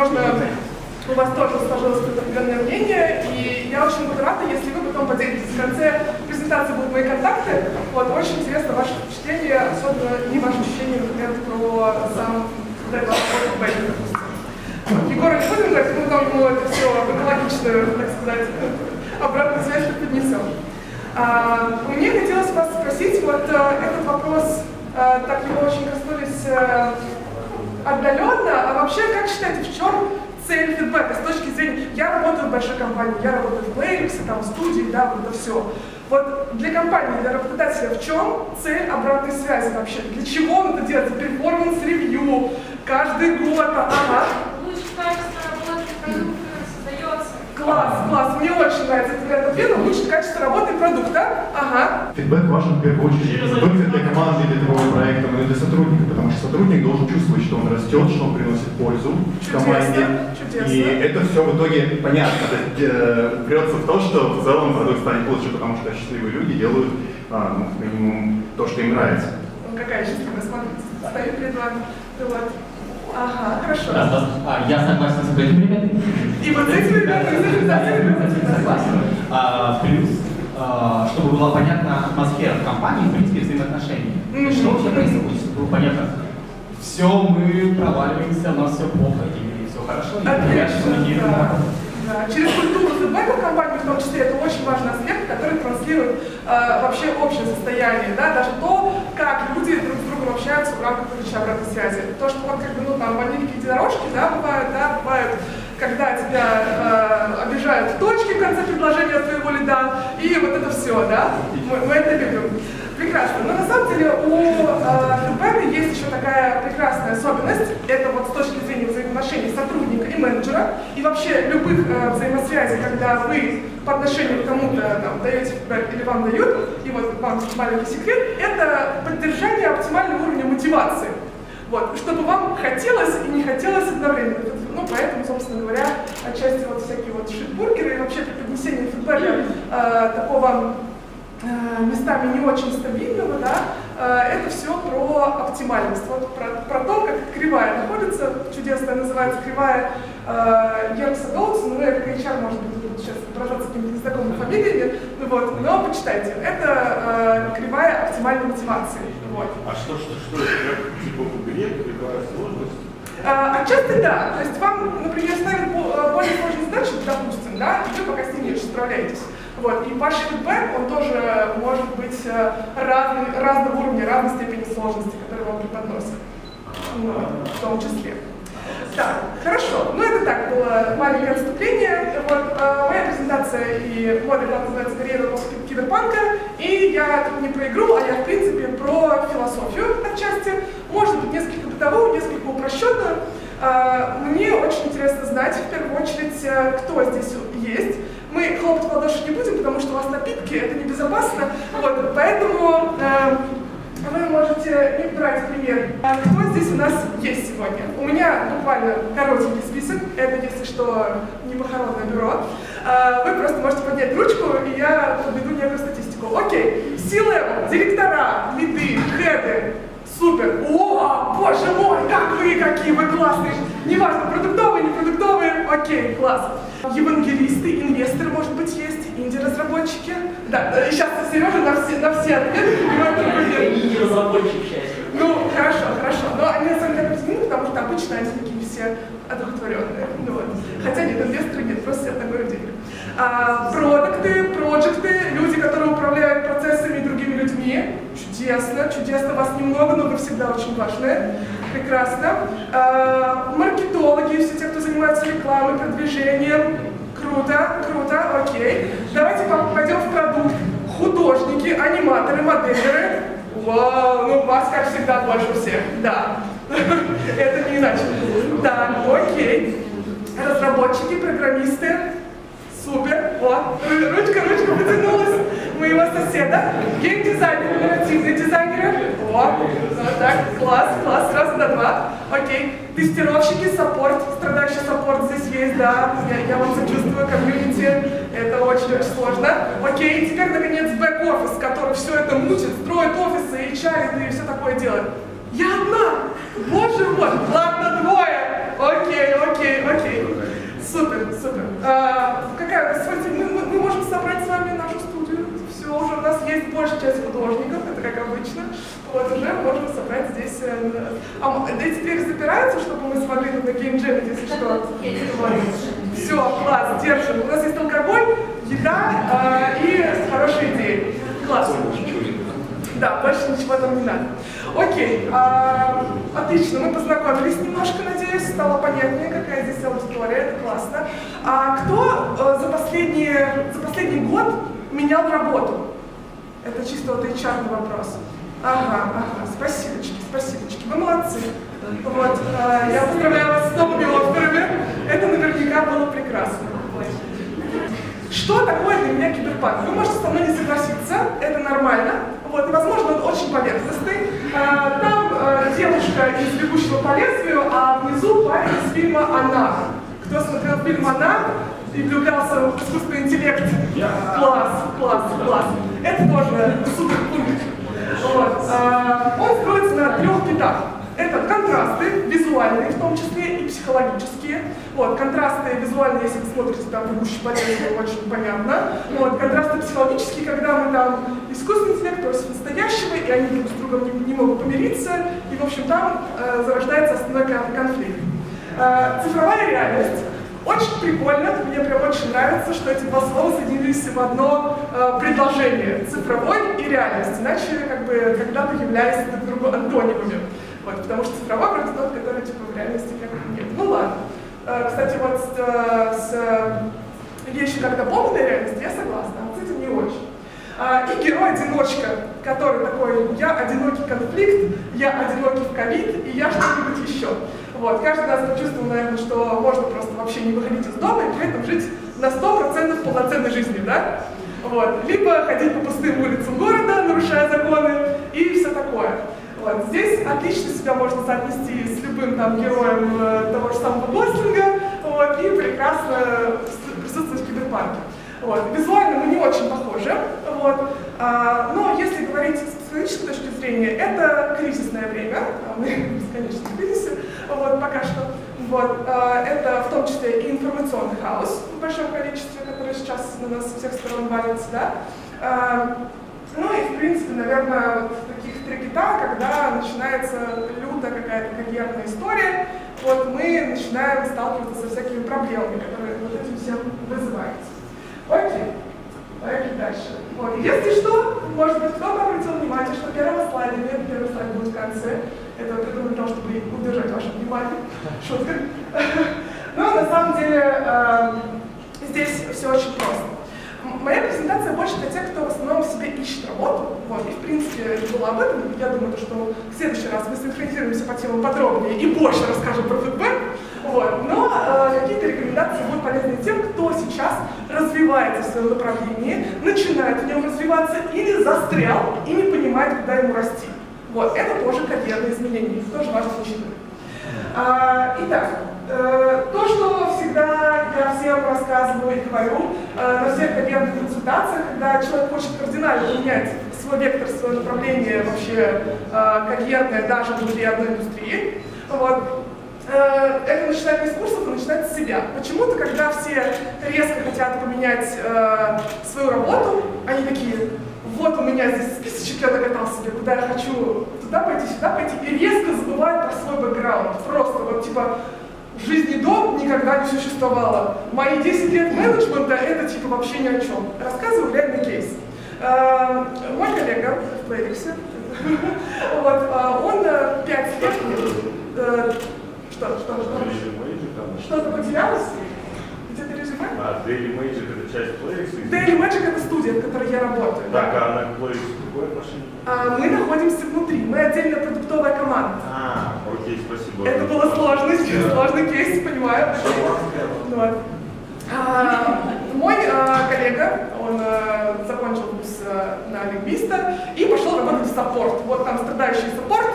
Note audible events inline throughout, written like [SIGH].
возможно, у вас тоже сложилось определенное мнение, и я очень буду рада, если вы потом поделитесь. В конце презентации будут мои контакты. Вот, очень интересно ваше впечатление, особенно не ваше впечатление, например, про сам о допустим. Не будем брать, мы там ему это все экологичную, так сказать, обратную связь поднесем. А, мне хотелось вас спросить, вот а, этот вопрос, а, так его очень коснулись а, отдаленно, вообще, как считаете, в чем цель фидбэка с точки зрения, я работаю в большой компании, я работаю в Playrix, там, в студии, да, вот это все. Вот для компании, для работодателя в чем цель обратной связи вообще? Для чего он это делает? Performance review, каждый год, ага. Лучше качество работы продукта создается. Класс, класс, мне очень нравится этот ответ, улучшит качество работы продукта. Ага. Фидбэк важен в первую очередь фидбэк для команды, для твоего проекта, но и для сотрудника, потому что сотрудник должен чувствовать, что он растет, что он приносит пользу команде. чудесно. И это все в итоге понятно, то есть, э, упрется в то, что в целом продукт станет лучше, потому что счастливые люди делают, а, ну, минимум, то, что им нравится. Ну, Какая счастливая, смотрите, стоит перед вами. Ага, хорошо. Да, да. А, я согласен с этими ребятами. И вот с этими ребятами, и с этими ребятами. Согласен. А, плюс, а, чтобы была понятна атмосфера в компании, в принципе, есть, Что вообще происходит, чтобы было понятно, все, мы проваливаемся, у нас все плохо, и все хорошо, и Отлично, да. Да. Через культуру фидбэка компании, в том числе, это очень важный аспект, который транслирует э, вообще общее состояние, да, даже то, как люди друг с другом общаются в рамках выдачи обратной связи. То, что вот как бы, ну, там, ванильки единорожки, да, бывают, да, бывают, когда тебя э, обижают в точке в конце предложения твоего лида, и вот это все, да, мы, мы это любим. Прекрасно. Но на самом деле у э, есть еще такая прекрасная особенность. Это вот с точки зрения взаимоотношений сотрудника и менеджера, и вообще любых э, взаимосвязей, когда вы по отношению к кому-то там, даете фидбэк или вам дают, и вот вам маленький секрет, это поддержание оптимального уровня мотивации. Вот, чтобы вам хотелось и не хотелось одновременно. Ну, поэтому, собственно говоря, отчасти вот всякие вот шитбургеры и вообще преподнесение фидбэка э, такого э, местами не очень стабильного, да, это все про оптимальность, вот про, про то, как кривая находится, чудесная называется кривая э, Еркса Доутсона, ну, как HR, может быть, буду сейчас выражаться какими-то незнакомыми фамилиями, ну, вот, но почитайте, это э, кривая оптимальной мотивации, вот. А что, что, что это? Типа в игре какая сложность? А, Отчасти да. То есть вам, например, ставят э, более сложные задачи, допустим, да, и вы пока с ними справляетесь. Вот. И ваш фидбэк, он тоже может быть э, разный, разного уровня, разной степени сложности, который вам преподносят. Ну, в том числе. Так, хорошо. Ну, это так было маленькое отступление. Вот, э, моя презентация и мой доклад называется «Карьера после киберпанка». И я тут не про игру, а я, в принципе, про философию отчасти. Может быть, несколько бытовую, несколько упрощенную. Э, Мне очень интересно знать, в первую очередь, э, кто здесь есть. Мы хлопать в ладоши не будем, потому что у вас напитки, это небезопасно. Вот, поэтому э, вы можете не брать пример. А Кто здесь у нас есть сегодня? У меня буквально коротенький список. Это, если что, не похоронное бюро. А, Вы просто можете поднять ручку, и я подведу некую статистику. Окей. C-level, директора, лиды, хеды. Супер. О, боже мой, как вы, какие вы классные. Неважно, продуктовые, не продуктовые. Окей, класс. Евангелисты, инвесторы, может быть, есть, инди-разработчики. Да, э, сейчас Сережа на все, на все ответы понимает другой ответ. И разработчик счастья. Ну, хорошо, хорошо. Но они на самом деле определены, потому что обычно они такие все одухотворенные. Ну, вот. Хотя нет, инвесторы нет, просто на горе денег. А, продукты, проекты, люди, которые управляют процессами и другими людьми. Чудесно, чудесно. Вас немного, но вы всегда очень важны. Прекрасно. А, маркетологи, все те, кто занимается рекламой, продвижением. Круто, круто, окей. Давайте по- пойдем в продукт. Художники, аниматоры, модельеры. Вау, ну вас, как всегда, больше всех. Да. [LAUGHS] Это не иначе. Да, окей. Разработчики, программисты. Супер. Ру- Ручка, ручка все, да? Геймдизайнеры, нарративные дизайнеры. О, ну так, класс, класс, сразу на два. Окей. Тестировщики, саппорт, страдающий саппорт здесь есть, да. Я, я вам сочувствую, комьюнити. Это очень-очень сложно. Окей, теперь, наконец, бэк-офис, который все это мутит, строит офисы, и чарит, и все такое делает. Я одна! Боже мой! Ладно, двое! Окей, окей, окей. Супер, супер. А, какая, смотрите, мы, мы, можем собрать с вами нашу. Все, уже у нас есть большая часть художников, это как обычно. Вот, уже можем собрать здесь... э, А, да и теперь запираются, чтобы мы смогли тут на геймджеме, если что. Все, класс, держим. У нас есть алкоголь, еда э, и хорошие идеи. Класс. Да, больше ничего там не надо. Окей, а, отлично, мы познакомились немножко, надеюсь, стало понятнее, какая здесь аудитория, это классно. А кто э, за, последние, за последний год менял работу? Это чисто вот HR вопрос. Ага, ага, спасибочки, спасибочки, вы молодцы. Вот, э, я поздравляю вас с новыми офферами, это наверняка было прекрасно. Что такое для меня киберпанк? Вы можете со мной не согласиться, это нормально. Вот, возможно, он очень поверхностный. А, Там э, девушка из «Бегущего по лезвию», а внизу парень из фильма «Она». Кто смотрел фильм «Она» и влюблялся в искусственный интеллект? Класс, класс, класс. Это тоже супер пункт. Вот. А, Он строится на трех китах. Это контрасты, визуальные в том числе и психологические. Вот, контрасты визуальные, если вы смотрите там «Бегущий по лезвию», очень понятно. Вот, контрасты психологические, когда мы там искусственный интеллект против настоящего, и они друг с другом не, не могут помириться, и, в общем, там э, зарождается основной кон- конфликт. Э, цифровая реальность. Очень прикольно, мне прям очень нравится, что эти два слова соединились в одно э, предложение. Цифровой и реальность. Иначе, как бы, когда-то являлись друг другу антонимами. Вот, потому что цифровой вроде тот, который типа в реальности как бы нет. Ну ладно. Э, кстати, вот с, э, с э, вещью как дополненная реальность я согласна, а с этим не очень. А, И герой-одиночка, который такой, я одинокий конфликт, я одинокий в ковид, и я что-нибудь еще. Вот, каждый нас почувствовал, наверное, что можно просто вообще не выходить из дома и при этом жить на 100% полноценной жизнью, да? Вот. Либо ходить по пустым улицам города, нарушая законы, и все такое. Вот. Здесь отлично себя можно соотнести с любым там героем э, того же самого Гослинга, вот, и прекрасно присутствовать в киберпанке. Вот. Визуально мы не очень похожи, вот. А, но если говорить с психологической точки зрения, это кризисное время, а мы [LAUGHS] в бесконечном кризисе, вот, пока что. Вот. А, это в том числе и информационный хаос в большом количестве, который сейчас на нас со всех сторон валится, да. А, ну и, в принципе, наверное, вот таких три когда начинается лютая какая-то карьерная история, вот мы начинаем сталкиваться со всякими проблемами, которые вот этим всем вызываются. Окей, поехали дальше. Вот. Если что, может быть, кто-то обратил внимание, что первого слайда нет, первый слайд будет в конце. Это я придумали для того, чтобы удержать ваше внимание. [LAUGHS] Шутка. [LAUGHS] Но на самом деле эм, здесь все очень просто. Моя презентация больше для тех, кто в основном себе ищет работу. Вот, и в принципе это было об этом. Я думаю, то, что в следующий раз мы синхронизируемся по темам подробнее и больше расскажем про фидбэк. Вот. Но э, какие-то рекомендации будут полезны тем, кто сейчас развивается в своем направлении, начинает в нем развиваться или застрял и не понимает, куда ему расти. Вот, это тоже карьерные изменения, тоже важно учитывать. А, итак, то, что всегда я всем рассказываю и говорю э, на всех карьерных консультациях, когда человек хочет кардинально поменять свой вектор, свое направление вообще э, карьерное даже внутри одной индустрии, вот, э, это начинать не с курсов, а начинать с себя. Почему-то, когда все резко хотят поменять э, свою работу, они такие, вот у меня здесь списочек, я докатал себе, куда я хочу туда пойти, сюда пойти, и резко забывают про свой бэкграунд. Просто вот типа в жизни до никогда не существовало. Мои 10 лет менеджмента это типа вообще ни о чем. Рассказываю реальный кейс. Э, Мой коллега в Плейверсе, [LAUGHS] вот, э, он 5 лет, э, что, что, что, там. что-то потерялось? Где-то резюме? А Daily Magic это часть Playx? Daily Magic это студия, в которой я работаю. да. Так, а на Playx какое отношение? А, Мы находимся внутри, мы отдельная продуктовая команда. А, окей, спасибо. Это было сложно, [LAUGHS] сложный кейс, понимаю. Вот. А, Мой а, коллега он э, закончил курс э, на лингвиста и пошел работать в саппорт. Вот там страдающий саппорт,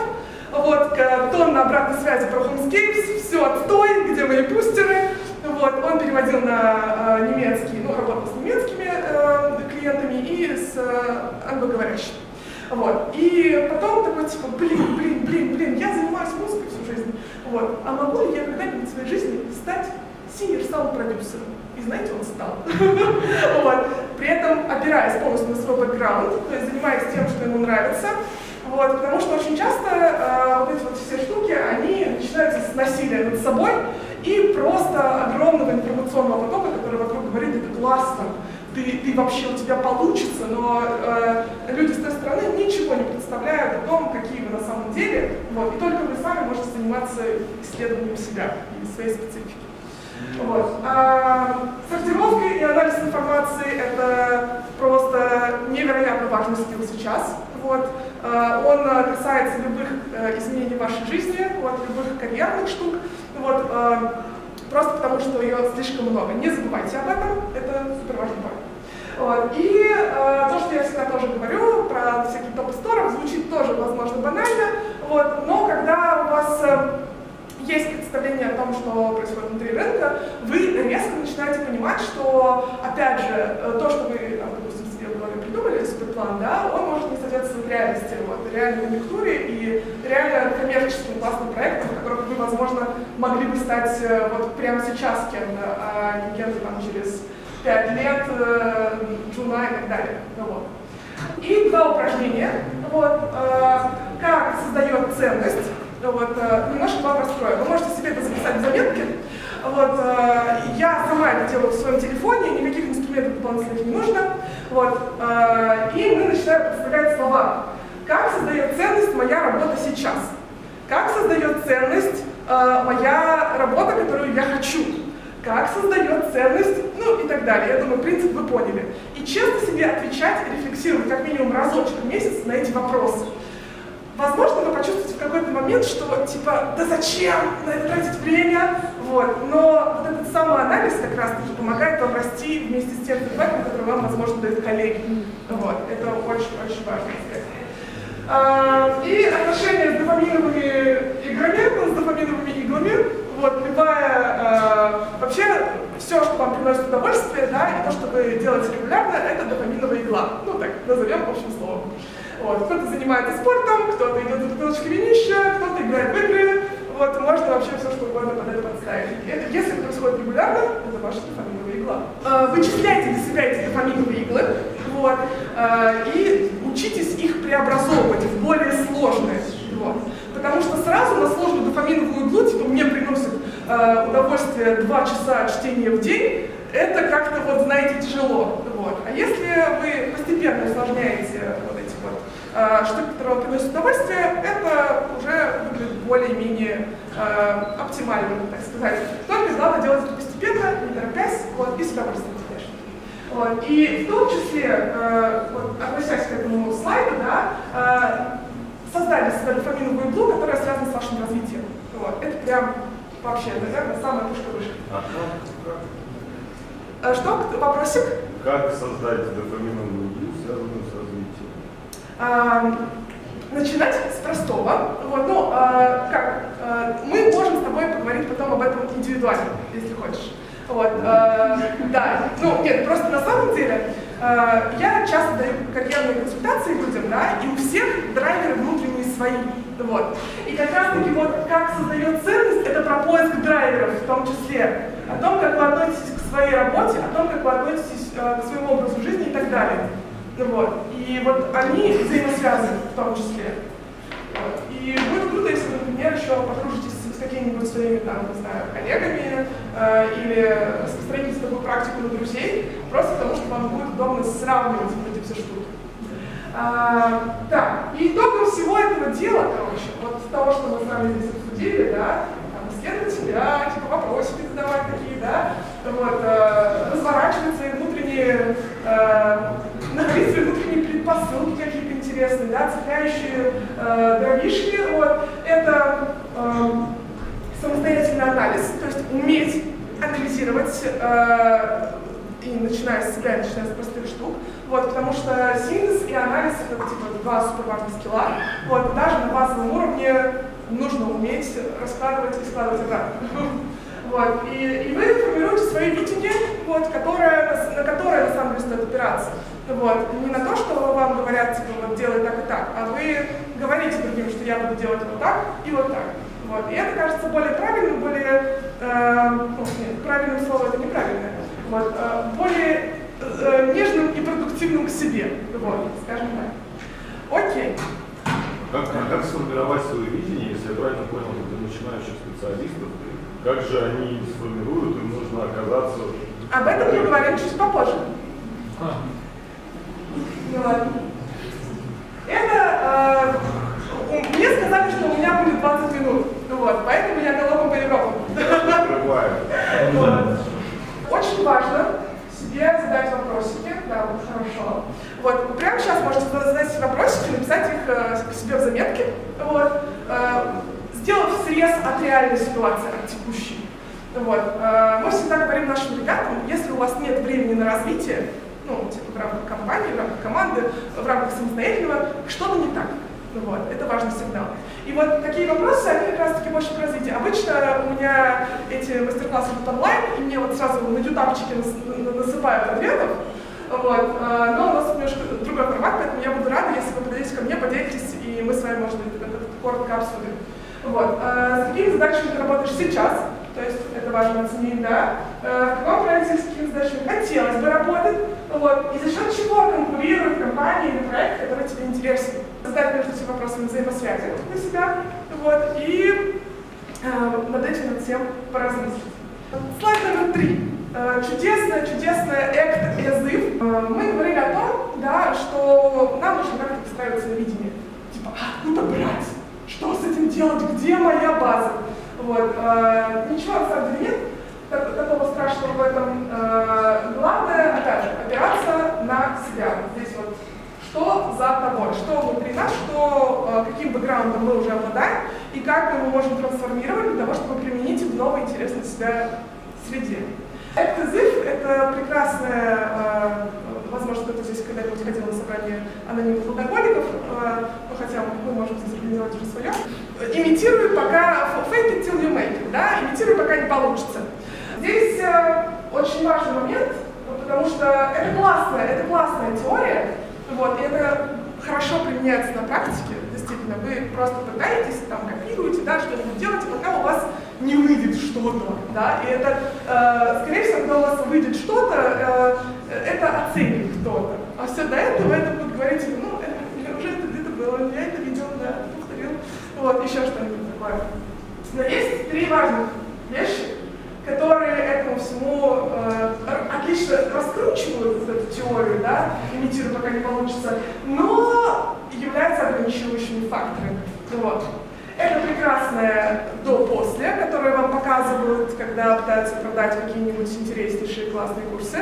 вот, тонна обратной связи про Homescapes, все отстой, где мои бустеры. Вот, он переводил на э, немецкий, ну, работал с немецкими э, клиентами и с э, англоговорящими. Вот. И потом такой, типа, блин, блин, блин, блин, я занимаюсь музыкой всю жизнь. Вот. А могу ли я когда-нибудь в своей жизни стать senior sound продюсером? И знаете, он стал. [LAUGHS] Вот. При этом опираясь полностью на свой бэкграунд, то есть занимаясь тем, что ему нравится. Вот. Потому что очень часто э, вот эти вот все штуки, они начинаются с насилия над собой и просто огромного информационного потока, который вокруг говорит, это классно, ты, ты вообще у тебя получится, но э, люди с той стороны ничего не представляют о том, какие вы на самом деле, вот, и только вы сами можете заниматься исследованием себя и своей специфики. Вот. А, сортировка и анализ информации – это просто невероятно важный скилл сейчас. Вот. А, он а, касается любых э, изменений в вашей жизни, вот, любых карьерных штук. Вот, а, просто потому, что ее слишком много. Не забывайте об этом, это супер важный point. Вот. И э, то, что я всегда тоже говорю про всякие топы сторов, звучит тоже, возможно, банально, вот, но когда у вас э, есть представление о том, что происходит внутри рынка, вы резко начинаете понимать, что, опять же, э, то, что вы, допустим, себе в голове придумали, суперплан, да, он может не соответствовать реальности, вот, реальной конъюнктуре и реально коммерческим классным проектам, в которых вы, возможно, могли бы стать э, вот прямо сейчас кем-то, а не кем-то там через пять лет, э, джуна и так далее. Ну, вот. И два упражнения. Вот, э, как создает ценность. Вот, э, немножко вам раскрою. Вы можете себе это записать в заметки. Вот, э, я сама это делаю в своем телефоне, никаких инструментов дополнительных не нужно. Вот, э, и мы начинаем представлять слова. Как создает ценность моя работа сейчас? Как создает ценность э, моя работа, которую я хочу? Как создает ценность, ну и так далее. Я думаю, принцип вы поняли. И честно себе отвечать рефлексировать как минимум разочек в месяц на эти вопросы. Возможно, вы почувствуете в какой-то момент, что типа, да зачем на это тратить время, вот. Но вот этот самоанализ как раз-таки помогает вам расти вместе с тем фидбэком, который вам, возможно, дают коллеги. Вот. Это очень-очень аспект. А, И отношения с дофаминовыми играми, ну, с дофаминовыми а, вообще, все, что вам приносит удовольствие, да, и то, что вы делаете регулярно, это дофаминовая игла. Ну, так, назовем общим словом. Вот, кто-то занимается спортом, кто-то идет за бутылочкой винища, кто-то играет в игры, вот, можно вообще все, что угодно под это подставить. Это, если это происходит регулярно, это ваша дофаминовая игла. А, Вычисляйте для себя эти дофаминовые иглы, вот, а, и учитесь их преобразовывать в более сложные. Вот. Потому что сразу на сложную дофаминовую иглу, типа мне приносит э, удовольствие 2 часа чтения в день, это как-то вот, знаете, тяжело. Вот. А если вы постепенно усложняете вот эти вот э, штуки, которые вам приносят удовольствие, это уже выглядит более-менее э, оптимально, так сказать. Только главное делать это постепенно, не торопясь, вот, и с удовольствием, конечно. Вот. И в том числе, э, относясь к этому слайду, да, создали себе дофаминовую иглу, которая связана с вашим развитием. Вот. Это прям вообще, наверное, самая пушка выше. А Э, Что? Вопросик? как, создать дофаминовую иглу, связанную с развитием? А, начинать с простого. Вот, ну, а, как? А, мы можем с тобой поговорить потом об этом индивидуально, если хочешь. Вот, а, да, ну, нет, просто на самом деле а, я часто даю карьерные консультации людям, да, и у всех драйверы внутренние свои. Вот. И как раз таки вот как создает ценность, это про поиск драйверов в том числе. О том, как вы относитесь к своей работе, о том, как вы относитесь э, к своему образу жизни и так далее. Вот. И вот они взаимосвязаны в том числе. И будет круто, если вы, например, еще подружитесь с какими-нибудь своими, там, не знаю, коллегами э, или распространите такую практику на друзей, просто потому что вам будет удобно сравнивать вот эти все штуки. А, да, и итогом всего этого дела, короче, вот того, что мы с вами здесь обсудили, да, там, исследовать себя, типа вопросики задавать такие, да, вот, э, разворачивать свои внутренние, э, находить свои внутренние предпосылки какие-то интересные, да, цепляющие э, дровишки, вот, это э, самостоятельный анализ, то есть уметь анализировать э, и начиная с себя, начиная с простых штук, вот, потому что синтез и анализ это типа два супер важных скилла, вот, даже на базовом уровне нужно уметь раскладывать и складывать обратно. [LAUGHS] Вот, и, и вы формируете свои видения, вот, которое, на которое на самом деле стоит опираться. Вот, не на то, что вам говорят, типа, вот делай так и так, а вы говорите другим, что я буду делать вот так и вот так. Вот. И это кажется более правильным, более, э, ну, нет, правильным слово это неправильное, вот, э, более э, нежным и продуктивным к себе, вот, скажем так. Окей. Как, а как сформировать свое видение, если я правильно понял, для начинающих специалистов, как же они сформируют, им нужно оказаться... Об этом мы говорим чуть попозже. Ну ладно. Это э, мне сказали, что у меня будет 20 минут. Вот, поэтому я Европам. Вот. Очень важно себе задать вопросики. Да, вот хорошо. Вот, прямо сейчас можете задать вопросики, написать их э, себе в заметки. Вот, э, сделав срез от реальной ситуации, от текущей. Вот. Э, мы всегда говорим нашим ребятам, если у вас нет времени на развитие, ну, типа в рамках компании, в рамках команды, в рамках самостоятельного, что-то не так. Вот, это важный сигнал. И вот такие вопросы, они как раз таки больше про развитие. Обычно у меня эти мастер-классы идут онлайн, и мне вот сразу на ютапчике насыпают ответов, вот. А, но у нас немножко другой формат, поэтому я буду рада, если вы подойдете ко мне, поделитесь, и мы с вами, может быть, это коротко обсудим. Вот. А с какими задачами ты работаешь сейчас? То есть это важно оценить, да. А в каком проекте с какими задачами хотелось бы работать? Вот. И за счет чего конкурирует компания или проект, который тебе интересен? Задать между этими вопросами взаимосвязи для себя. Вот. И э, над этим над всем поразмыслить. Слайд номер три. Э, чудесная, чудесная экт язык. Э, мы говорили о том, да, что нам нужно как-то выстраиваться на видение. Типа, а, откуда брать? Что с этим делать? Где моя база? Вот. Э, ничего на самом деле нет такого страшного в этом. Главное, опять же, опираться на себя. Здесь вот что за тобой, что внутри нас, что, каким бэкграундом мы уже обладаем, и как мы его можем трансформировать для того, чтобы применить в новой интересной себя среде. Экзиф — это прекрасная, э, возможно, кто-то здесь когда-нибудь ходил на собрание анонимных алкоголиков, э, ну, хотя мы можем здесь организовать уже свое. Имитируй пока, fake it till you make it, да, имитируй пока не получится. Здесь э, очень важный момент, потому что это классная, это классная теория, вот, и это хорошо применяется на практике, действительно. Вы просто пытаетесь, там, копируете, да, что-нибудь делаете, пока у вас не выйдет что-то, да, и это, э, скорее всего, когда у вас выйдет что-то, э, это оценит кто-то, а все до этого это будет говорить, ну, это, уже это где-то было, я это видел, да, повторил, вот, еще что-нибудь такое. Но есть три важных вещи, которые этому всему э, отлично раскручивают эту теорию, да, имитируют, пока не получится, но являются ограничивающими факторами. Вот. Это прекрасное до-после, которое вам показывают, когда пытаются продать какие-нибудь интереснейшие классные курсы.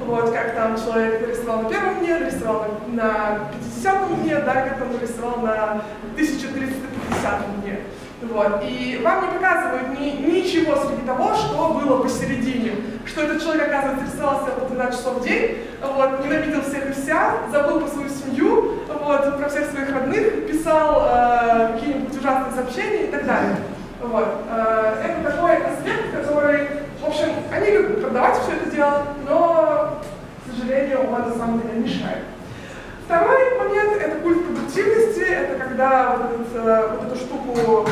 Вот, как там человек нарисовал на первом дне, нарисовал на 50-м дне, да, как он нарисовал на 1350 дне. Вот. И вам не показывают ни, ничего среди того, что было посередине. Что этот человек, оказывается, рисовался по 12 часов в день, вот, ненавидел всех и вся, забыл про свою семью, вот, про всех своих родных, писал э, какие-нибудь ужасные сообщения и так далее. Вот. Э, это такой аспект, который, в общем, они любят продавать все это дело, но, к сожалению, он на самом деле мешает. Второй момент – это культ продуктивности, это когда вот, этот, э, вот эту штуку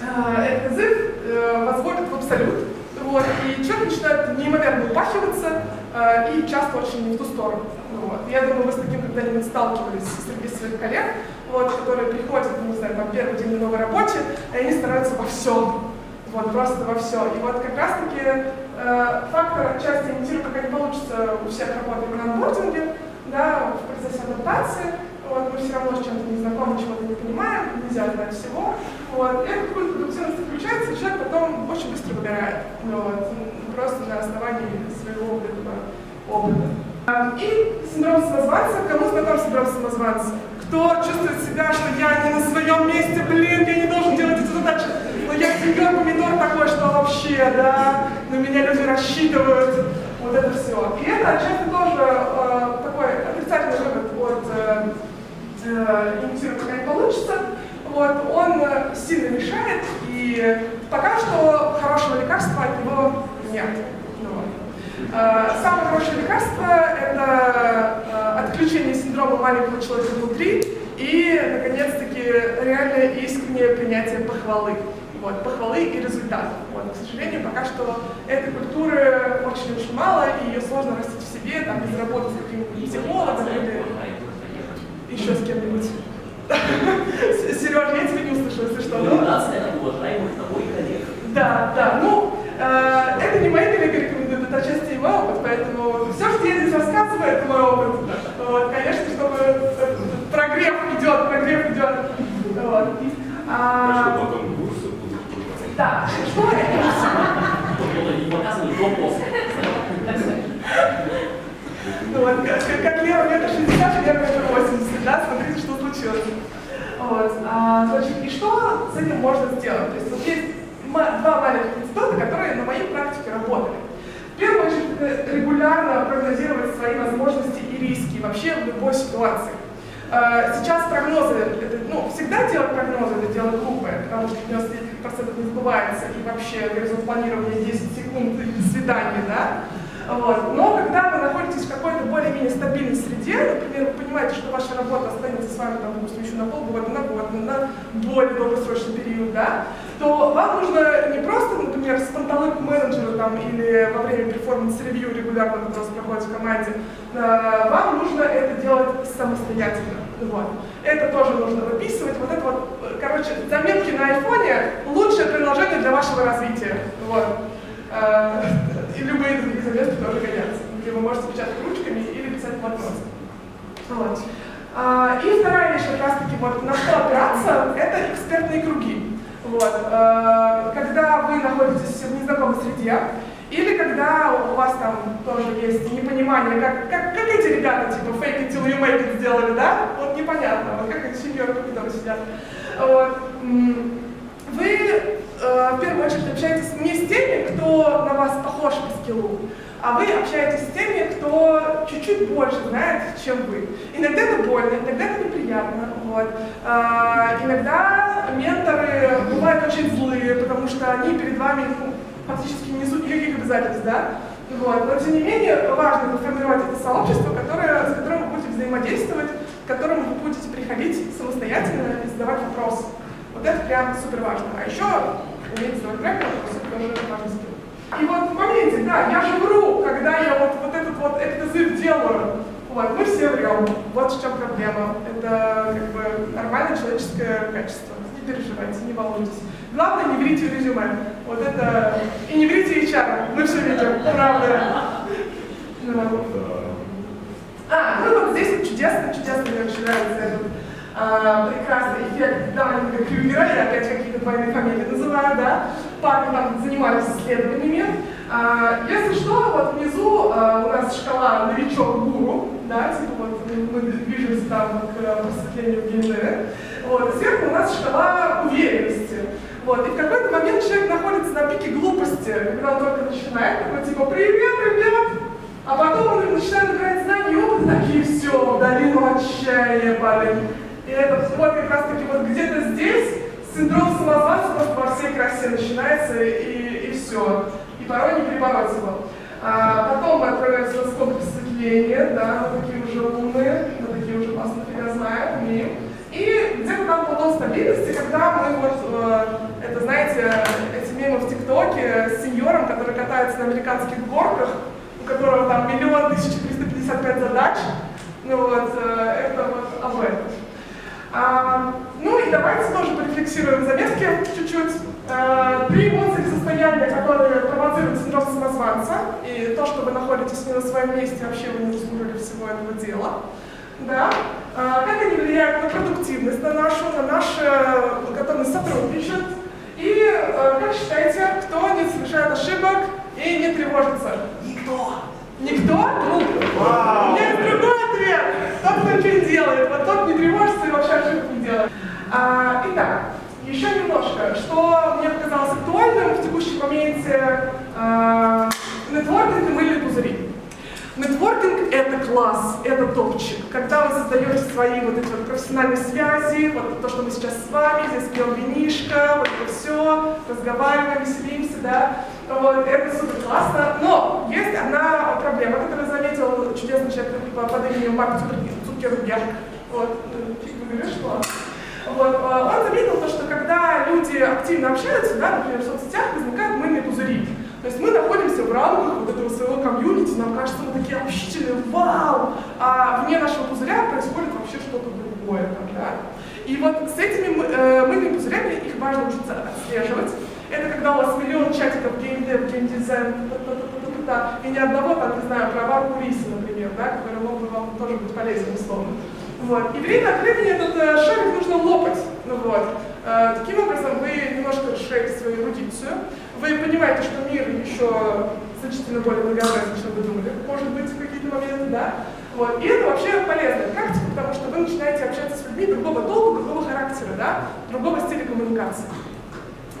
э, язык э, возводят в абсолют, вот, и человек начинает неимоверно упахиваться э, и часто очень не в ту сторону. Вот. Я думаю, вы с таким когда-нибудь сталкивались среди своих коллег, вот, которые приходят, не знаю, там, первый день на новой работе, и они стараются во всем, вот, просто во все. И вот как раз-таки э, фактор отчасти имитирует, пока не получится у всех работать на анбординге, да, в процессе адаптации, вот, мы все равно с чем-то не знакомы, чего-то не понимаем, нельзя знать всего. Вот, и этот культ продуктивности включается, и человек потом очень быстро выбирает, вот, просто на основании своего этого опыта. И синдром самозванца. Кому знаком синдром самозванца? Кто чувствует себя, что я не на своем месте, блин, я не должен делать эти задачи, но я сеньор помидор такой, что вообще, да, на меня люди рассчитывают, вот это все. И это отчасти тоже э, такой отрицательный вывод от э, э, пока не получится. Вот, он э, сильно мешает, и пока что хорошего лекарства от него нет. Э, Самое хорошее лекарство – это э, отключение синдрома маленького человека внутри и, наконец-таки, реальное искреннее принятие похвалы. Вот, похвалы и результатов. Вот, к сожалению, пока что этой культуры очень-очень мало, и ее сложно растить в себе, там, без работы с каким-нибудь психологом или еще с кем-нибудь. [LAUGHS] Сереж, я тебя не услышала, если что. ну? это уважаемых тобой коллег. Да, да. Ну, э, это не мои коллеги рекомендуют, это отчасти и мой опыт, поэтому все, что я здесь рассказываю, это мой опыт. Вот, конечно, чтобы э, прогрев идет, прогрев идет. Вот. А А, что потом курсы будут да, что это? До. Ну, вот, как, Лера метр 60, Лера метр 80, да, смотрите, что случилось. Вот, а, значит, и что с этим можно сделать? То есть вот есть два маленьких института, которые на моей практике работали. Первую очередь, э, регулярно прогнозировать свои возможности и риски вообще в любой ситуации. Э, Сейчас прогнозы, это, ну, всегда делать прогнозы, это дело глупое, потому что 99% не сбывается, и вообще горизонт планирования 10 секунд и свидания, да? Вот. Но когда вы находитесь в какой-то более-менее стабильной среде, например, вы понимаете, что ваша работа останется с вами, там, допустим, еще на полгода, на год, на более долгосрочный период, да, то вам нужно не просто, например, с панталыку менеджера там, или во время performance review регулярно, который у вас проходит в команде, э, вам нужно это делать самостоятельно. Вот. Это тоже нужно выписывать. Вот это вот, э, короче, заметки на айфоне – лучшее приложение для вашего развития. Вот. И любые другие заметки тоже годятся, где вы можете печатать ручками или писать в блокноте. Вот. А, И вторая вещь, как раз таки, вот, на что опираться, это экспертные круги. Вот. Э, Когда вы находитесь в незнакомой среде, или когда у вас там тоже есть непонимание, как, как, как эти ребята, типа, fake it till you make it сделали, да? Вот непонятно, вот как эти сеньоры помидоры сидят. Вот. Вы э, в первую очередь общаетесь не с теми, кто на вас похож по скиллу, а вы общаетесь с теми, кто чуть-чуть больше знает, чем вы. Иногда это больно, иногда это неприятно. Вот. А, иногда менторы бывают очень злые, потому что они перед вами ну, фактически не несут никаких обязательств, да? Вот. Но тем не менее важно формировать это сообщество, которое, с которым вы будете взаимодействовать, к которому вы будете приходить самостоятельно и задавать вопросы. Вот это прям супер важно. А еще уметь правильные вопросы, это тоже важный скилл. И вот в моменте, да, я же вру, когда я вот, вот этот вот эквизит делаю. Вот, мы все врем. Вот в чем проблема. Это как бы нормальное человеческое качество. Не переживайте, не волнуйтесь. Главное, не врите в резюме. Вот это... И не врите HR. Мы все видим, правда. Ну, а, ну вот здесь чудесно, чудесно мне очень нравится этот а, прекрасный эффект Даннинга Крюгера, я опять какие-то двойные фамилии называю, да, парни там занимались исследованиями. А, если что, вот внизу а, у нас шкала новичок-гуру, да, типа вот мы движемся там к просветлению гендера, вот, сверху у нас шкала уверенности. Вот, и в какой-то момент человек находится на пике глупости, когда он только начинает, такой типа «Привет, ребят!» А потом он начинает набирать знания и опыт, такие все, долину отчаяния, парень. И это вот как раз таки вот где-то здесь синдром самозванца просто во всей красе начинается и, и все. И порой не перебороть его. А потом мы отправляемся на скобы просветления, да, мы такие уже умные, мы такие уже классно фига знаем, умеем. И где-то там платон стабильности, когда мы вот, э, это знаете, эти мемы в ТикТоке с сеньором, который катается на американских горках, у которого там миллион тысяч триста пятьдесят пять задач, ну вот, э, это вот об этом. А, ну и давайте тоже порефлексируем заметки чуть-чуть. А, три эмоции состояния, которые провоцируют синдром самозванца, и то, что вы находитесь не на своем месте, вообще вы не заслужили всего этого дела. Да? А, как они влияют на продуктивность, на нашу, на нашу готовность сотрудничать. И а, как считаете, кто не совершает ошибок и не тревожится? Никто. Никто? Ну, у меня есть другой ответ. Тот, кто ничего не делает, вот тот не тревожится вообще ошибок не делает. А, итак, еще немножко, что мне показалось актуальным в текущем моменте, а, нетворкинг и мыльные пузыри. Нетворкинг – это класс, это топчик. Когда вы создаете свои вот эти вот профессиональные связи, вот то, что мы сейчас с вами, здесь пьем винишко, вот это все, разговариваем, веселимся, да, вот, это супер классно. Но есть одна проблема, которую заметил чудесный человек под именем Марк Цукерберг. Вот, ладно. Вот, э, он заметил то, что когда люди активно общаются, да, например, в соцсетях, возникают мыльные пузыри. То есть мы находимся в рамках вот этого своего комьюнити, нам кажется, мы такие общительные, вау! А вне нашего пузыря происходит вообще что-то другое. Да? И вот с этими э, мыльными пузырями их важно учиться отслеживать. Это когда у вас миллион чатиков геймдев, геймдизайн, и ни одного, там, не знаю, про варку риса, например, да, который мог бы вам тоже быть полезен, условно. Вот. И время от времени этот э, шарик нужно лопать. Вот. Э, таким образом вы немножко расширяете свою эрудицию. Вы понимаете, что мир еще значительно более многообразен, чем вы думали, может быть, в какие-то моменты, да? Вот. И это вообще полезная практика, потому что вы начинаете общаться с людьми другого толка, другого характера, да? другого стиля коммуникации.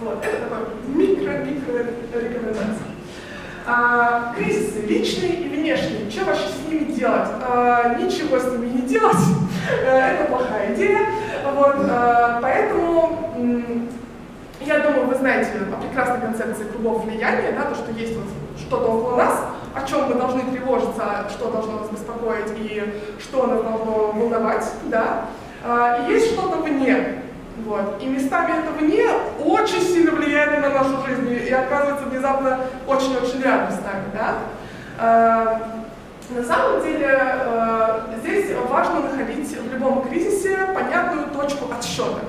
Вот. Это такой микро-микро рекомендация. А, кризисы личные и внешние. Что вообще с ними делать? А, ничего с ними не делать. Э, это плохая идея. Вот, а, поэтому я думаю, вы знаете о прекрасной концепции кругов влияния, да, то, что есть вот что-то около нас, о чем мы должны тревожиться, что должно нас беспокоить и что нас должно волновать, да. И есть что-то вне, вот. И местами это вне очень сильно влияет на нашу жизнь и оказывается внезапно очень-очень рядом с нами. Да? На самом деле э, здесь важно находить в любом кризисе понятную точку отсчета.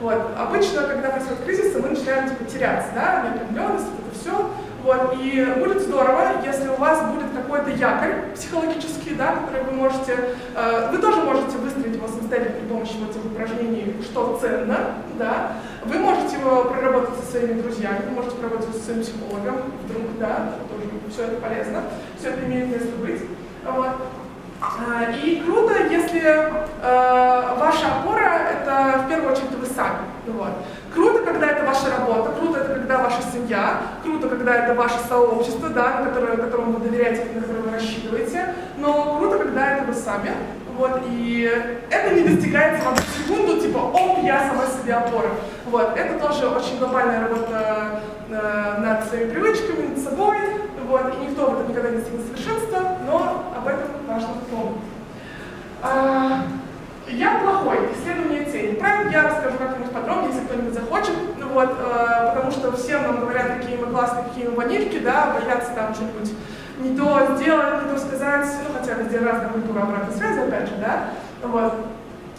Вот. Обычно, когда происходит кризис, мы начинаем типа, теряться, да, неопределенность, это все. Вот, и будет здорово, если у вас будет какой-то якорь психологический, да, который вы можете, э, вы тоже можете выстроить его самостоятельно при помощи вот этих упражнений, что ценно, да. Вы можете его проработать со своими друзьями, вы можете проработать со своим психологом, вдруг, да, тоже все это полезно, все это имеет место быть. Вот. А, и круто, если э, ваша опора — это в первую очередь вы сами. Вот. Круто, когда это ваша работа, круто, это когда ваша семья, круто, когда это ваше сообщество, да, которое, которому вы доверяете, на которое вы рассчитываете, но круто, когда это вы сами. Вот, и это не достигается в одну секунду, типа, оп, я сама себе опора. Вот, это тоже очень глобальная работа э, над своими привычками, над собой, вот, и никто в этом никогда не достигнет совершенства, но об этом важно помнить. А, я плохой, исследование тени. Правда, я расскажу как-нибудь подробнее, если кто-нибудь захочет, ну, вот, э, потому что всем нам говорят, какие мы классные, какие мы ванильки, да, боятся там что-нибудь не то сделать, не то сказать, ну, хотя везде разная культура обратной связи, опять же, да, вот.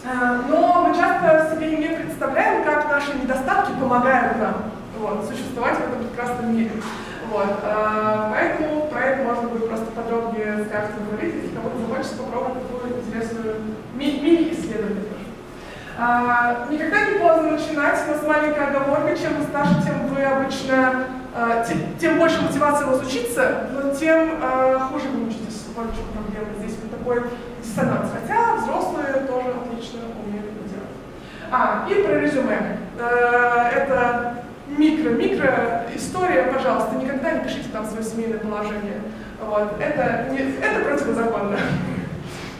Э, но мы часто себе не представляем, как наши недостатки помогают нам вот, существовать в этом прекрасном мире. Вот, э, поэтому про это можно будет просто подробнее с каждым говорить, если кому-то захочется попробовать такую интересную ми- мини-исследование. А, никогда не поздно начинать, но с маленькой оговоркой, чем вы старше, тем вы обычно, а, тем, тем больше мотивации у вас учиться, но тем а, хуже вы учитесь. Вот в чем проблема здесь, вот такой диссонанс. Хотя взрослые тоже отлично умеют это делать. А, и про резюме. А, это микро-микро история, пожалуйста, никогда не пишите там свое семейное положение. Вот. Это, не, это противозаконно. [LAUGHS]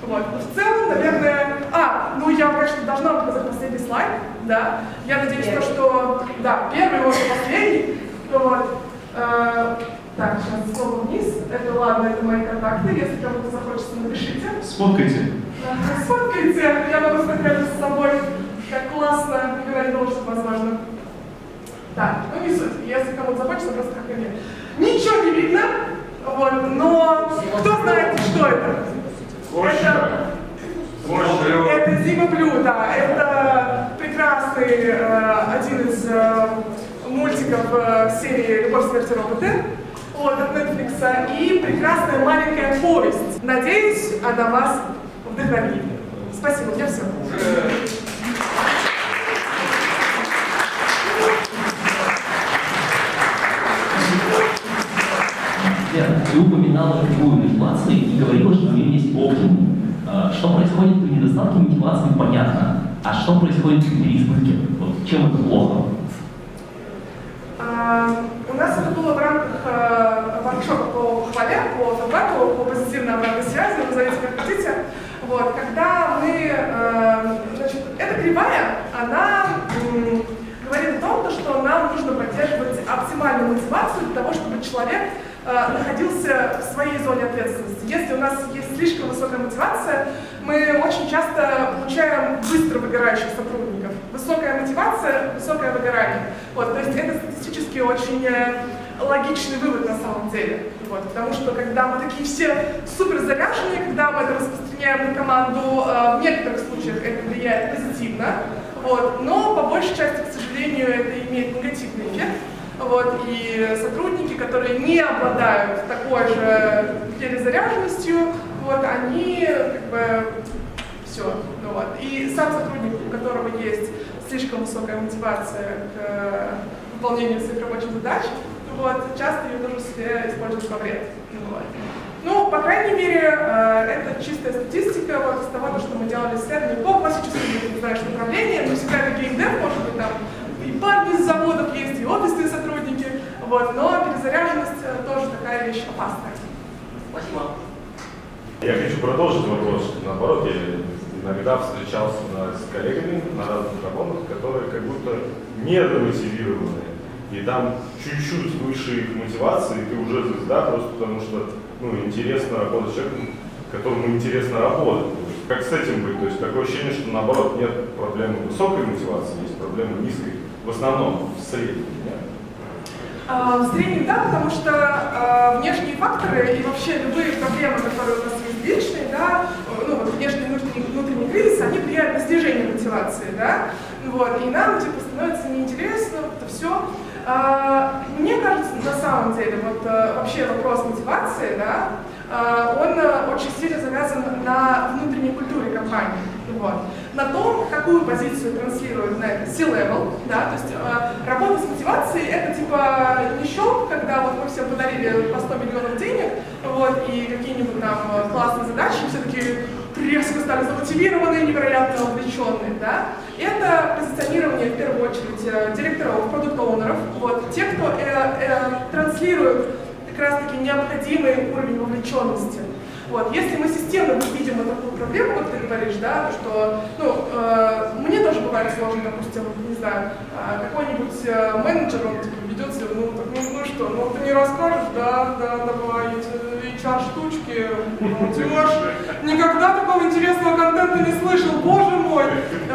Вот. В целом, наверное... А, ну я, конечно, должна показать последний слайд, да. Я надеюсь, то, что... Да, первый, может, последний. Вот. Э, так, сейчас слово вниз. Это ладно, это мои контакты. Если кому-то захочется, напишите. Сфоткайте. Сфоткайте. Я могу сфоткать с собой. Как классно. Никогда не это возможно. Так, ну не суть. Если кому-то захочется, просто как и мне. Ничего не видно. Вот, но кто знает, что это? Это, это Зима Блю, да, это прекрасный э, один из э, мультиков э, серии «Любовь, смерть и роботы» вот, от Netflix, и прекрасная маленькая повесть. Надеюсь, она вас вдохновит. Спасибо, у меня все. Лера, ты упоминала живую мотивацию и говорила, что у нее есть оптимум. А, Что происходит при недостатке мотивации, понятно. А что происходит при переизбытке? Чем это плохо? А, у нас это было в рамках э, воркшопа по похвале, по фидбэку, по позитивной обратной связи, назовите как хотите. Вот, когда мы, э, значит, эта кривая, она говорит о том, то, что нам нужно поддерживать оптимальную мотивацию для того, чтобы человек находился в своей зоне ответственности. Если у нас есть слишком высокая мотивация, мы очень часто получаем быстро выгорающих сотрудников. Высокая мотивация, высокое выгорание. Вот, то есть это статистически очень э, логичный вывод на самом деле. Вот, потому что когда мы такие все супер заряженные, когда мы это распространяем на команду, э, в некоторых случаях это влияет позитивно, вот, но по большей части, к сожалению, это имеет негативный эффект. Вот, и сотрудники, которые не обладают такой же перезаряженностью, вот, они как бы все. Ну, вот. И сам сотрудник, у которого есть слишком высокая мотивация к э, выполнению своих рабочих задач, вот, часто ее тоже себе используют во вред. Вот. Ну, по крайней мере, э, это чистая статистика вот, из того, что мы делали исследования по классическим, что направлениям, но всегда это геймдев, может быть, там и парни из заводов есть, и офисные сотрудники, вот, но перезаряженность э, тоже такая вещь опасная. Спасибо. Я хочу продолжить вопрос. Наоборот, я иногда встречался с коллегами на разных работах, которые как будто недомотивированы. И там чуть-чуть выше их мотивации, и ты уже звезда, просто потому что ну, интересно работать с человеком, которому интересно работать. Как с этим быть? То есть такое ощущение, что наоборот нет проблемы высокой мотивации, есть проблема низкой. В основном, в среднем. нет? А, В среднем да, потому что а, внешние факторы и вообще любые проблемы, которые у нас есть личные, да, ну вот внешний внутренний, внутренний кризис, они влияют на снижение мотивации, да, вот, и нам типа становится неинтересно, это все. Мне кажется, на самом деле, вот э, вообще вопрос мотивации, да, а, он э, очень сильно завязан на внутренней культуре компании. Вот. На том, какую позицию транслирует на это C-level, да, то есть э, работа с мотивацией это типа не когда вот мы всем подарили по 100 миллионов денег, вот, и какие-нибудь там классные задачи, все такие резко стали замотивированные, невероятно увлеченные, да. Это позиционирование, в первую очередь, э, директоров, продукт-оунеров, вот, те, кто э, э, транслирует как раз-таки необходимый уровень вовлеченности. Вот. Если мы системно видим вот такую проблему, вот ты говоришь, да, что, ну, э, мне тоже бывает сложно, допустим, не знаю, э, какой-нибудь э, менеджер, он типа, ведет себя, ну, так, ну, ну что, ну ты не расскажешь, да, да, давай, эти HR-штучки, Тимош, никогда такого интересного контента не слышал, боже мой.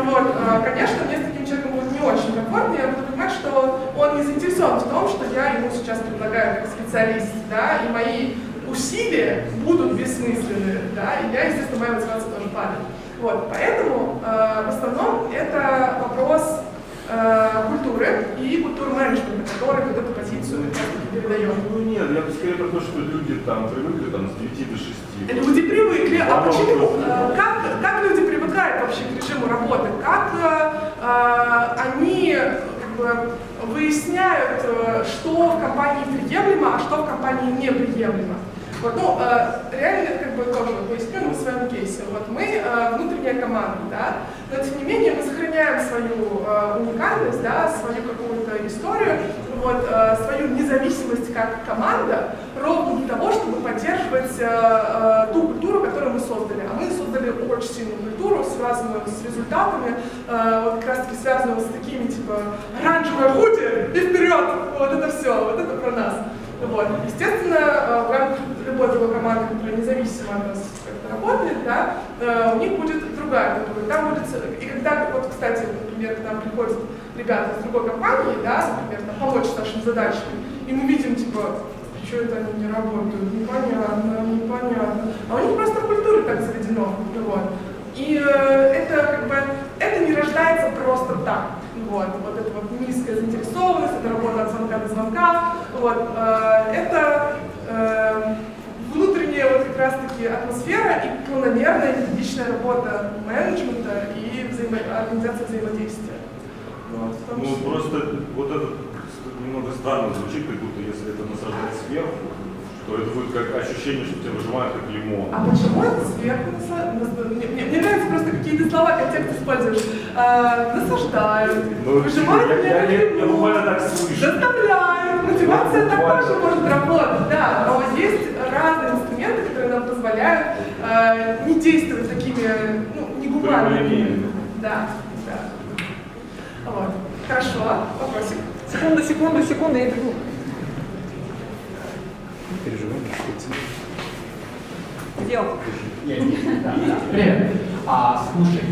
Вот, э, конечно, мне с таким человеком будет не очень комфортно, я буду понимать, что он не заинтересован в том, что я ему сейчас предлагаю как специалист, да, и мои усилия будут бессмысленны, да, и я, естественно, моя мотивация тоже падает. Вот, поэтому э, в основном это вопрос э, культуры и культуры менеджмента, который вот эту позицию передает. Ну нет, я бы скорее про то, что люди там привыкли там с 9 до 6. Люди привыкли, а почему? Э, Как, как люди привыкают вообще к режиму работы? Как э, э, они как бы, выясняют, э, что в компании приемлемо, а что в компании неприемлемо? Вот, ну, э, реально, как бы тоже поясню на своем кейсе. Вот мы э, внутренняя команда, да, но тем не менее мы сохраняем свою э, уникальность, да, свою какую-то историю, вот, свою независимость как команда, ровно для того, чтобы поддерживать ту культуру, которую мы создали. А мы создали очень сильную культуру, связанную с результатами, вот как раз таки связанную с такими, типа, оранжевое худи и вперед, вот это все, вот это про нас. Вот. Естественно, э, в рамках любой другой команды, которая независимо от нас как-то работает, да, э, у них будет другая культура. Там будет, и когда, вот, кстати, например, к нам приходят ребята из другой компании, да, например, там, помочь с нашими задачами, и мы видим, типа, что это они не работают, непонятно, непонятно. А у них просто в культуре так заведено. Вот. И э, это как бы, это не рождается просто так. Вот, вот эта вот низкая заинтересованность, это работа от звонка до звонка. Вот, э, это э, внутренняя вот как раз-таки атмосфера и планомерная методичная работа менеджмента и взаимо... организация взаимодействия. Вот, Ну числе. просто вот это немного странно звучит, как будто если это насаждать сверху, то это будет как ощущение, что тебя выжимают как лимон. А почему это сверху насла- нас- Мне, мне- мне нравится просто какие-то слова, контекст используешь. А, насаждают, Ну, выжимают я, меня я, как я, я лимон, буквально так слышу. заставляют. мотивация также может работать, да, но есть разные инструменты, которые нам позволяют э, не действовать такими, ну, негуманными. Прямолинейными. Да, да. Вот. Хорошо, вопросик. Секунду, секунду, секунду, я бегу. Сделал. Я здесь, да, да. Привет. А, слушай,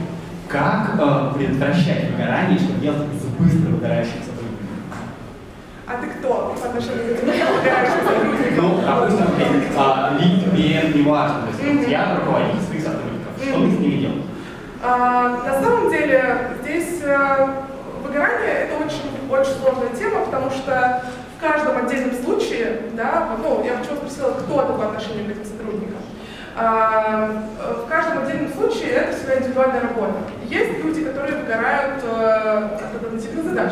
как э, предотвращать выгорание, что делать с быстро выгорающим сотрудником? А ты кто по отношению к выгорающим сотрудникам? Ну, допустим, а, лид, неважно, то есть я руководитель своих сотрудников, что ты с ними делаешь? А, на самом деле здесь э, выгорание это очень, очень сложная тема, потому что в каждом отдельном случае, да, ну, я почему спросила, кто это по отношению к этим сотрудникам. А, в каждом отдельном случае это всегда индивидуальная работа. Есть люди, которые выгорают э, от административных задач.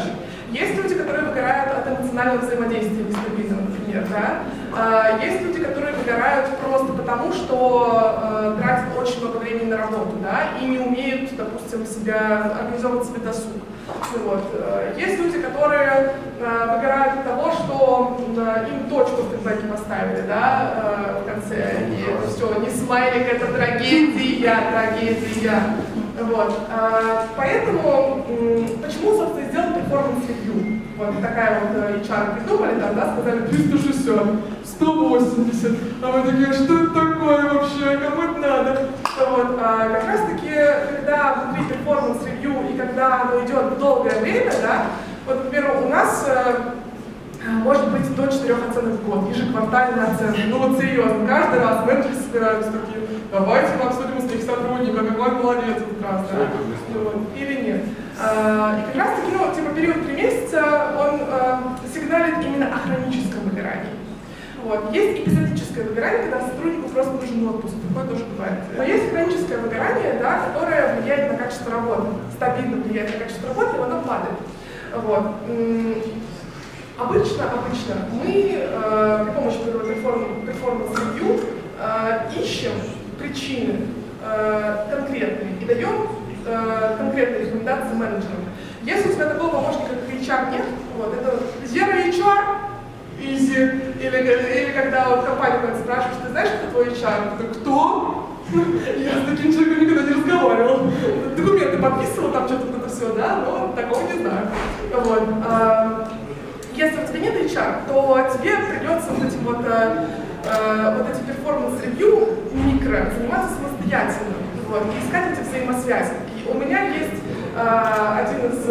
Есть люди, которые выгорают от эмоционального взаимодействия нестабильного, например, да. А, Есть люди, которые выгорают просто потому, что э, тратят очень много времени на работу, да, и не умеют, допустим, себя организовывать себе досуг. Вот. э, Есть люди, которые э, выгорают от того, что э, им точку в фидбэке поставили, да, в конце, и все, не смайлик, это трагедия, трагедия. Вот. Поэтому, почему, собственно, сделан performance review? Вот такая вот HR придумали, там, да, сказали 360, 180, а мы такие, что это такое вообще, кому это надо? Вот. А как раз таки, когда внутри performance review и когда оно идет долгое время, да, вот, например, у нас э, может быть до четырех оценок в год, ежеквартальная оценка. Ну вот серьезно, каждый раз менеджеры собираются такие, давайте мы обсудим своих сотрудников, какой он молодец этот раз, да? Вот, Или нет. А, И как раз таки, ну, типа период три месяца, он а, сигналит именно о хроническом. Вот. Есть эпизодическое выгорание, когда сотруднику просто нужен отпуск, такое тоже бывает. Но есть хроническое выгорание, да, которое влияет на качество работы, стабильно влияет на качество работы, и оно падает. Вот. Обычно, обычно мы э, при помощи performance review э, ищем причины э, конкретные и даем э, конкретные рекомендации менеджерам. Если у тебя такого помощника, как HR нет, вот, это zero HR, easy, или, или когда вот компания кого-то спрашиваешь, ты знаешь, кто твой HR? Ты кто? [LAUGHS] Я с таким человеком никогда не разговаривал. Документы подписывал, там что-то это все, да, но такого не знаю. Вот. а, Если у тебя нет HR, то тебе придется вот этим вот, э, э, вот этим performance review микро заниматься самостоятельно вот, и искать эти взаимосвязи. И у меня есть э, один из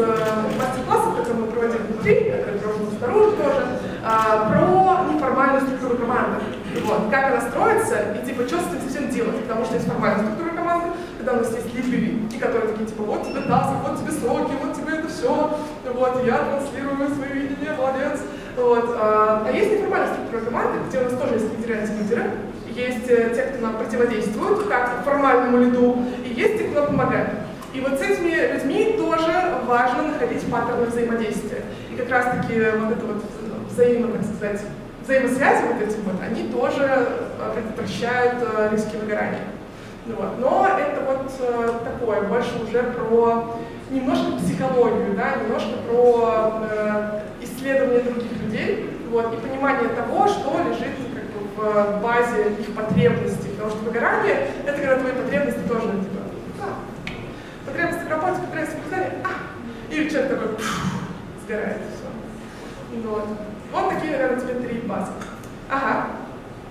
мастер-классов, который мы проводили внутри, который проводил снаружи тоже, про неформальную структуру команды. Вот, как она строится и типа что с этим всем делать, потому что есть формальная структура команды, когда у нас есть лидеры, и которые такие типа вот тебе таск, вот тебе сроки, вот тебе это все, вот я транслирую свое видение, молодец. Вот, а, а есть неформальная структура команды, где у нас тоже есть лидеры антилидеры, есть э, те, кто нам противодействует, как формальному лиду, и есть те, кто нам помогает. И вот с этими людьми тоже важно находить паттерны взаимодействия. И как раз-таки вот это вот взаимо, так сказать, взаимосвязи вот эти вот, они тоже э, предотвращают э, риски выгорания. Ну вот. Но это вот э, такое, больше уже про немножко психологию, да, немножко про исследование других людей, вот, и понимание того, что лежит как бы, в базе их потребностей. Потому что выгорание — это когда твои потребности тоже типа, а, потребности в работе, потребности в питании, а, или человек такой пфф, сгорает, и все. Вот. Вот такие, наверное, тебе три базы. Ага.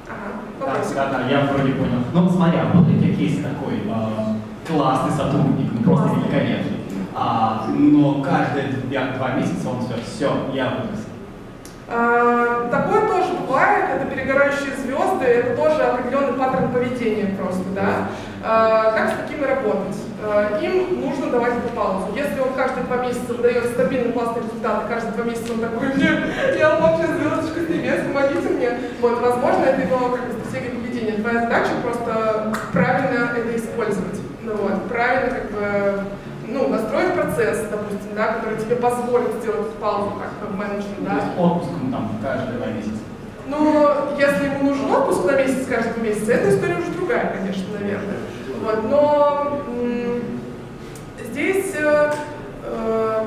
Ага. Да, Вопросик? да, да, я вроде понял. Ну, смотри, а был у тебя кейс такой, э, классный сотрудник, ну просто великолепный, а, но каждые два, два месяца он все, все, я вырос. А, Такое тоже бывает, это перегорающие звезды, это тоже определенный паттерн поведения просто, да. А, Как с такими работать? А, Им нужно давать эту паузу. Если он каждые два месяца выдает стабильный классный результат, и каждые два месяца он такой, нет, я вообще звездочка с небес, помогите мне. Вот, возможно, это его как бы стратегия поведения. Твоя задача просто правильно это использовать. Ну, вот, правильно как бы ну, настроить процесс, допустим, да, который тебе позволит сделать эту паузу как менеджер, То да. есть отпуском там каждые два месяца. Но если ему нужен отпуск на месяц каждый месяц, эта история уже другая, конечно, наверное. Вот, но э,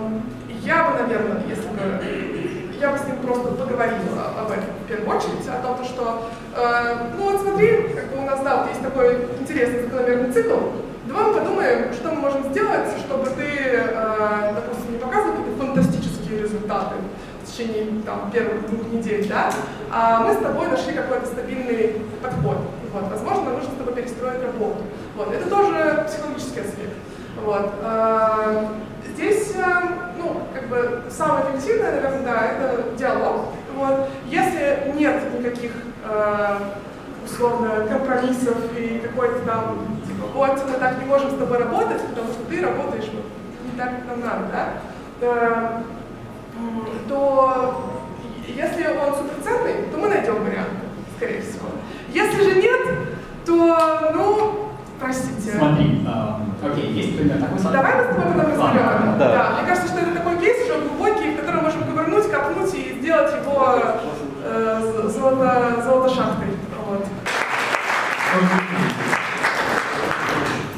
я бы, наверное, если бы я бы с ним просто поговорила об этом в первую очередь, о том, что э, ну вот смотри, как бы у нас да, вот есть такой интересный закономерный цикл. Давай мы подумаем, что мы можем сделать, чтобы ты, э, допустим, не показывал какие-то фантастические результаты в течение там, первых двух недель, да, а мы с тобой нашли какой-то стабильный подход. Вот, возможно, нужно с тобой перестроить работу. Вот, это тоже психологический аспект. Вот. э, Здесь, э, ну, как бы самое эффективное, наверное, да, это диалог. Вот. Если нет никаких э, условно компромиссов и какой-то там типа, вот мы так не можем с тобой работать, потому что ты работаешь вот не так, как нам надо, да, то если он суперценный, то мы найдем вариант, скорее всего. Если же нет, то, ну, Простите. Смотри, э, окей, есть пример такой сад. Давай мы с тобой потом разберем. Да. да. Мне кажется, что это такой кейс, что он глубокий, в который можем повернуть, копнуть и сделать его э, золото, золото шахтой. Вот.